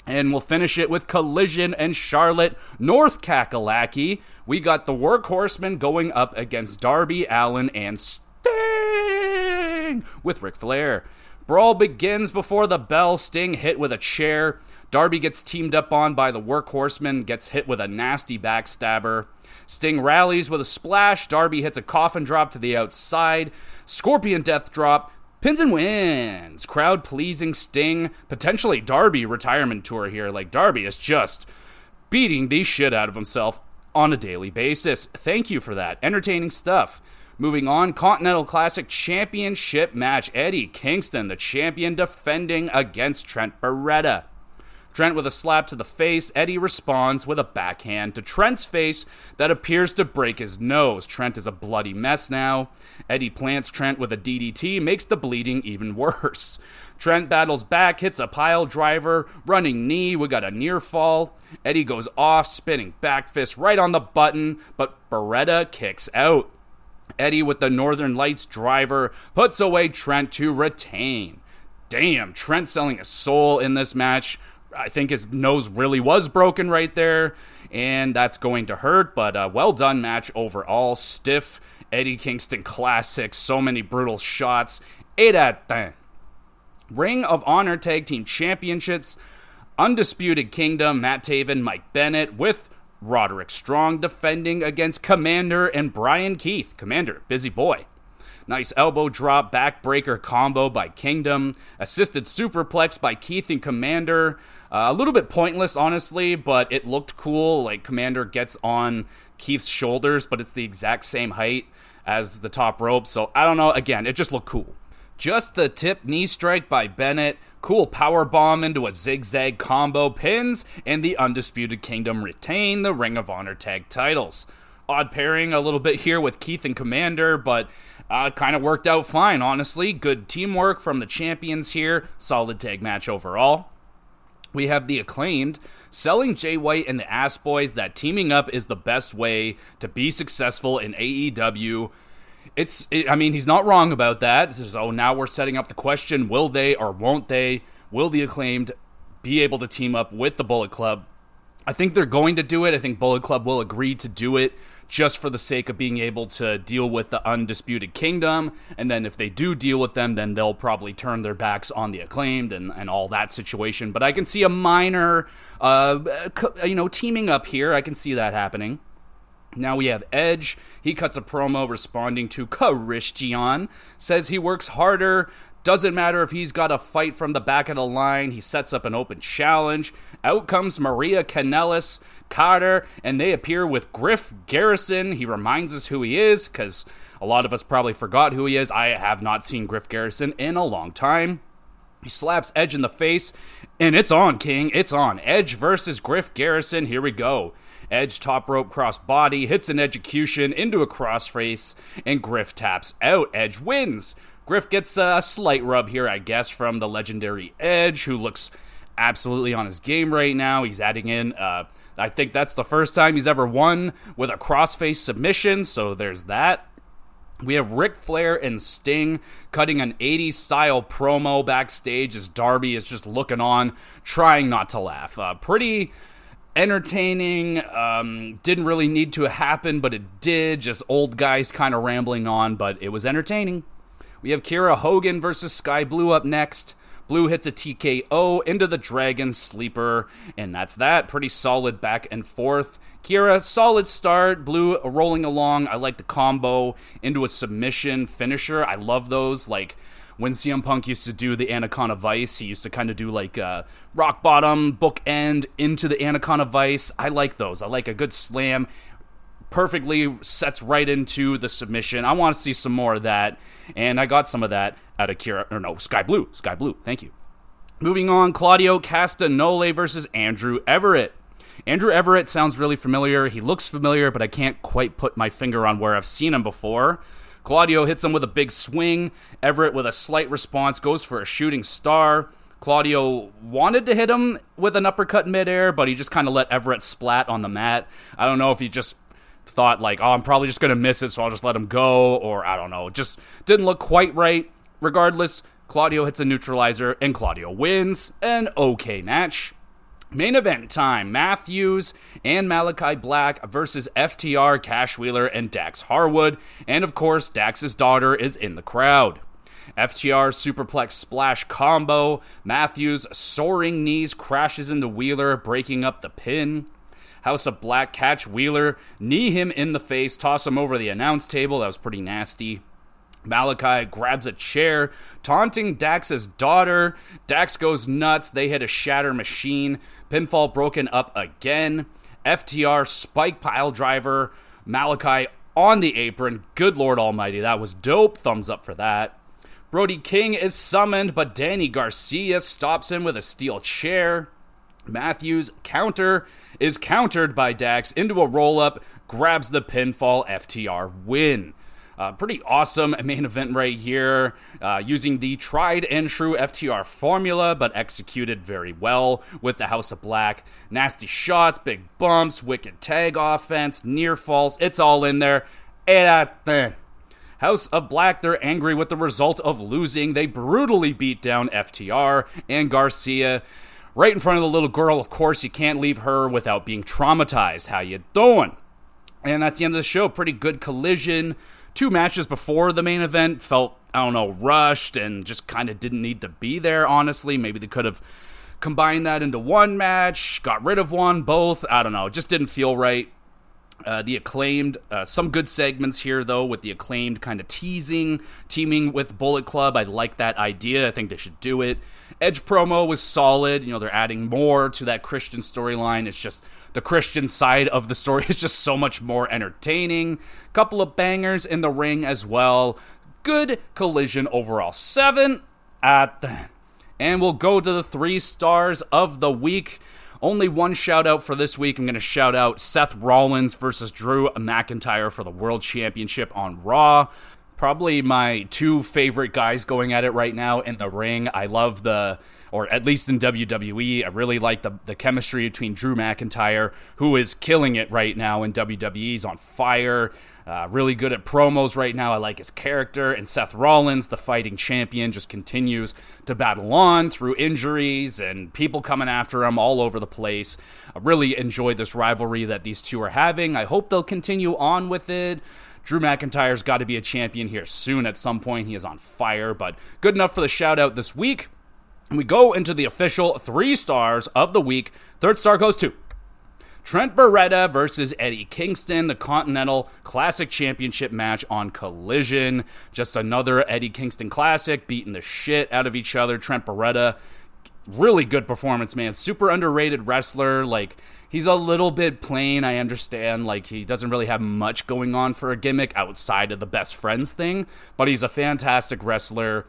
And we'll finish it with Collision and Charlotte North Kakalaki. We got the Workhorsemen going up against Darby Allin and Sting with Ric Flair. Brawl begins before the bell. Sting hit with a chair. Darby gets teamed up on by the workhorseman, gets hit with a nasty backstabber. Sting rallies with a splash. Darby hits a coffin drop to the outside. Scorpion death drop. Pins and wins. Crowd pleasing Sting. Potentially Darby retirement tour here. Like Darby is just beating the shit out of himself on a daily basis. Thank you for that. Entertaining stuff. Moving on, Continental Classic Championship match. Eddie Kingston, the champion, defending against Trent Beretta. Trent with a slap to the face. Eddie responds with a backhand to Trent's face that appears to break his nose. Trent is a bloody mess now. Eddie plants Trent with a DDT, makes the bleeding even [laughs] worse. Trent battles back, hits a pile driver, running knee. We got a near fall. Eddie goes off, spinning back fist right on the button, but Beretta kicks out. Eddie with the Northern Lights driver puts away Trent to retain. Damn, Trent selling a soul in this match. I think his nose really was broken right there, and that's going to hurt. But a well done match overall. Stiff Eddie Kingston classic. So many brutal shots. 8 out of 10. Ring of Honor Tag Team Championships. Undisputed Kingdom, Matt Taven, Mike Bennett, with Roderick Strong defending against Komander and Bryan Keith. Komander, busy boy. Nice elbow drop, backbreaker combo by Kingdom. Assisted superplex by Keith and Komander. Uh, a little bit pointless, honestly, but it looked cool. Like Komander gets on Keith's shoulders, but it's the exact same height as the top rope. So I don't know. Again, it just looked cool. Just the tip knee strike by Bennett. Cool power bomb into a zigzag combo pins, and the Undisputed Kingdom retain the Ring of Honor tag titles. Odd pairing a little bit here with Keith and Komander, but uh, kind of worked out fine, honestly. Good teamwork from the champions here. Solid tag match overall. We have the acclaimed selling Jay White and the Ass Boys that teaming up is the best way to be successful in AEW. It's, it, I mean, he's not wrong about that. So now we're setting up the question will they or won't they? Will the acclaimed be able to team up with the Bullet Club? I think they're going to do it. I think Bullet Club will agree to do it just for the sake of being able to deal with the Undisputed Kingdom. And then if they do deal with them, then they'll probably turn their backs on the acclaimed and, and all that situation. But I can see a minor, uh, you know, teaming up here. I can see that happening. Now we have Edge. He cuts a promo responding to Christian. Says he works harder doesn't matter if he's got a fight from the back of the line, he sets up an open challenge. Out comes Maria Kanellis, Carter, and they appear with Griff Garrison. He reminds us who he is, because a lot of us probably forgot who he is. I have not seen Griff Garrison in a long time. He slaps Edge in the face, and it's on, King. It's on. Edge versus Griff Garrison. Here we go. Edge top rope cross body, hits an execution into a crossface, and Griff taps out. Edge wins. Griff gets a slight rub here, I guess, from the legendary Edge, who looks absolutely on his game right now. He's adding in, uh, I think that's the first time he's ever won with a crossface submission, so there's that. We have Ric Flair and Sting cutting an 80s style promo backstage as Darby is just looking on, trying not to laugh. Uh, pretty entertaining. Um, didn't really need to happen, but it did. Just old guys kind of rambling on, but it was entertaining. We have Kiera Hogan versus Skye Blue up next. Blue hits a TKO into the Dragon Sleeper, and that's that. Pretty solid back and forth. Kira, solid start. Blue rolling along. I like the combo into a submission finisher. I love those. Like when CM Punk used to do the Anaconda Vice, he used to kind of do like a rock bottom bookend into the Anaconda Vice. I like those. I like a good slam perfectly sets right into the submission. I want to see some more of that, and I got some of that out of Kiera, or no, Skye Blue, Skye Blue. Thank you. Moving on, Claudio Castagnoli versus Andrew Everett. Andrew Everett sounds really familiar. He looks familiar, but I can't quite put my finger on where I've seen him before. Claudio hits him with a big swing. Everett, with a slight response, goes for a shooting star. Claudio wanted to hit him with an uppercut midair, but he just kind of let Everett splat on the mat. I don't know if he just thought like, oh, I'm probably just gonna miss it, so I'll just let him go, or I don't know. Just didn't look quite right. Regardless, Claudio hits a neutralizer and Claudio wins. An okay match. Main event time Matthews and Malakai Black versus FTR, Cash Wheeler, and Dax Harwood. And of course, Dax's daughter is in the crowd. FTR superplex splash combo. Matthews soaring knees crashes into Wheeler, breaking up the pin. House of Black catch Wheeler, knee him in the face, toss him over the announce table. That was pretty nasty. Malakai grabs a chair, taunting Dax's daughter. Dax goes nuts. They hit a shatter machine. Pinfall broken up again. FTR spike pile driver. Malachi on the apron. Good Lord Almighty, that was dope. Thumbs up for that. Brody King is summoned, but Danny Garcia stops him with a steel chair. Matthews counter is countered by Dax into a roll up, grabs the pinfall. FTR win. Uh, pretty awesome main event right here, uh, using the tried and true FTR formula, but executed very well with the House of Black. Nasty shots, big bumps, wicked tag offense, near falls. It's all in there. House of Black, they're angry with the result of losing. They brutally beat down FTR and Garcia right in front of the little girl. Of course, you can't leave her without being traumatized. How you doing? And that's the end of the show. Pretty good collision two matches before the main event felt, I don't know, rushed and just kind of didn't need to be there, honestly. Maybe they could have combined that into one match, got rid of one, both. I don't know. Just didn't feel right. Uh, the acclaimed, uh, some good segments here though, with the acclaimed kind of teasing, teaming with Bullet Club. I like that idea. I think they should do it. Edge promo was solid. You know, they're adding more to that Christian storyline. It's just the Christian side of the story [laughs] is just so much more entertaining. Couple of bangers in the ring as well. Good collision overall. Seven at the. And we'll go to the three stars of the week. Only one shout out for this week. I'm going to shout out Seth Rollins versus Drew McIntyre for the World Championship on Raw probably my two favorite guys going at it right now in the ring. I love the, or at least in WWE, I really like the, the chemistry between Drew McIntyre, who is killing it right now in WWE. He's on fire, uh, really good at promos right now. I like his character. And Seth Rollins, the fighting champion, just continues to battle on through injuries and people coming after him all over the place. I really enjoy this rivalry that these two are having. I hope they'll continue on with it. Drew McIntyre's got to be a champion here soon at some point. He is on fire, but good enough for the shout out this week. And we go into the official three stars of the week. Third star goes to Trent Beretta versus Eddie Kingston, the Continental Classic Championship match on Collision. Just another Eddie Kingston Classic, beating the shit out of each other. Trent Beretta, really good performance, man. Super underrated wrestler. Like, he's a little bit plain. I understand. Like he doesn't really have much going on for a gimmick outside of the best friends thing, but he's a fantastic wrestler.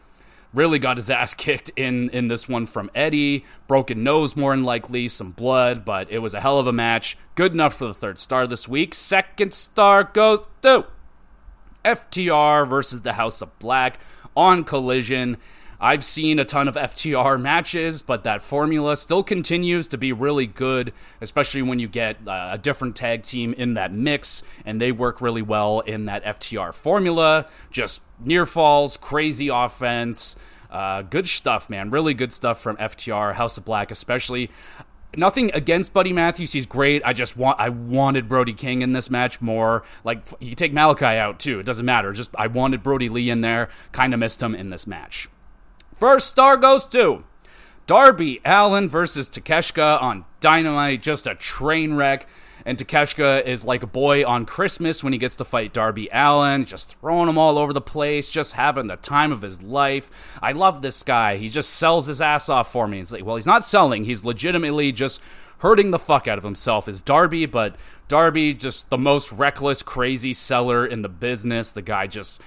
Really got his ass [laughs] kicked in in this one from Eddie. Broken nose, more than likely, some blood, but it was a hell of a match. Good enough for the third star this week. Second star goes to FTR versus the House of Black on Collision. I've seen a ton of FTR matches, but that formula still continues to be really good, especially when you get uh, a different tag team in that mix, and they work really well in that FTR formula. Just near falls, crazy offense. Uh, good stuff, man. Really good stuff from FTR, House of Black, especially. Nothing against Buddy Matthews, he's great. I just want I wanted Brody King in this match more. Like you take Malakai out too, it doesn't matter. Just I wanted Brody Lee in there. Kind of missed him in this match. First star goes to Darby Allin versus Takeshita on Dynamite. Just a train wreck. And Takeshita is like a boy on Christmas when he gets to fight Darby Allin, just throwing him all over the place, just having the time of his life. I love this guy. He just sells his ass off for me. It's like, well, he's not selling, he's legitimately just hurting the fuck out of himself is Darby, but Darby just the most reckless, crazy seller in the business. The guy just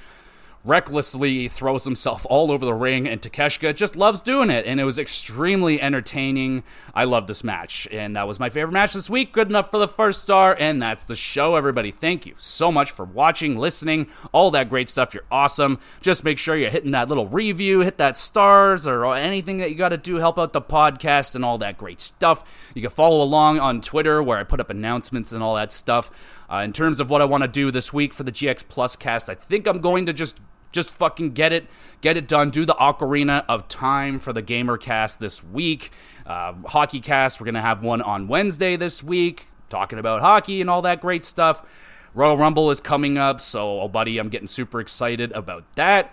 recklessly throws himself all over the ring, and Takeshita just loves doing it. And it was extremely entertaining. I love this match, and that was my favorite match this week. Good enough for the first star, and that's the show, everybody. Thank you so much for watching, listening, all that great stuff. You're awesome. Just make sure you're hitting that little review, hit that stars, or anything that you got to do, help out the podcast, and all that great stuff. You can follow along on Twitter, where I put up announcements and all that stuff. Uh, in terms of what I want to do this week for the GX Plus cast, I think I'm going to just just fucking get it, get it done. Do the Ocarina of Time for the GamerCast this week. Uh, hockey Cast, we're gonna have one on Wednesday this week, talking about hockey and all that great stuff. Royal Rumble is coming up, so oh buddy, I'm getting super excited about that.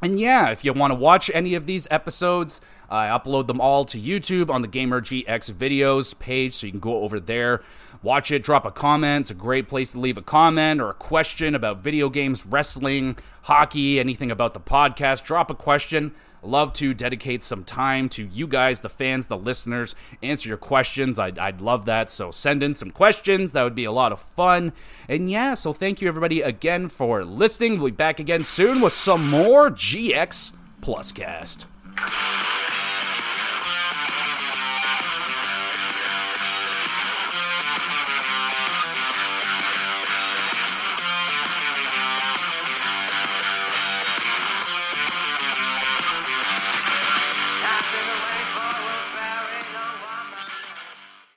And yeah, if you want to watch any of these episodes, I upload them all to YouTube on the Gamer GX videos page, so you can go over there, watch it, drop a comment. It's a great place to leave a comment or a question about video games, wrestling, hockey, anything about the podcast. Drop a question. Love to dedicate some time to you guys, the fans, the listeners, answer your questions. I'd, I'd love that. So send in some questions. That would be a lot of fun. And yeah, so thank you everybody again for listening. We'll be back again soon with some more GX Plus Cast.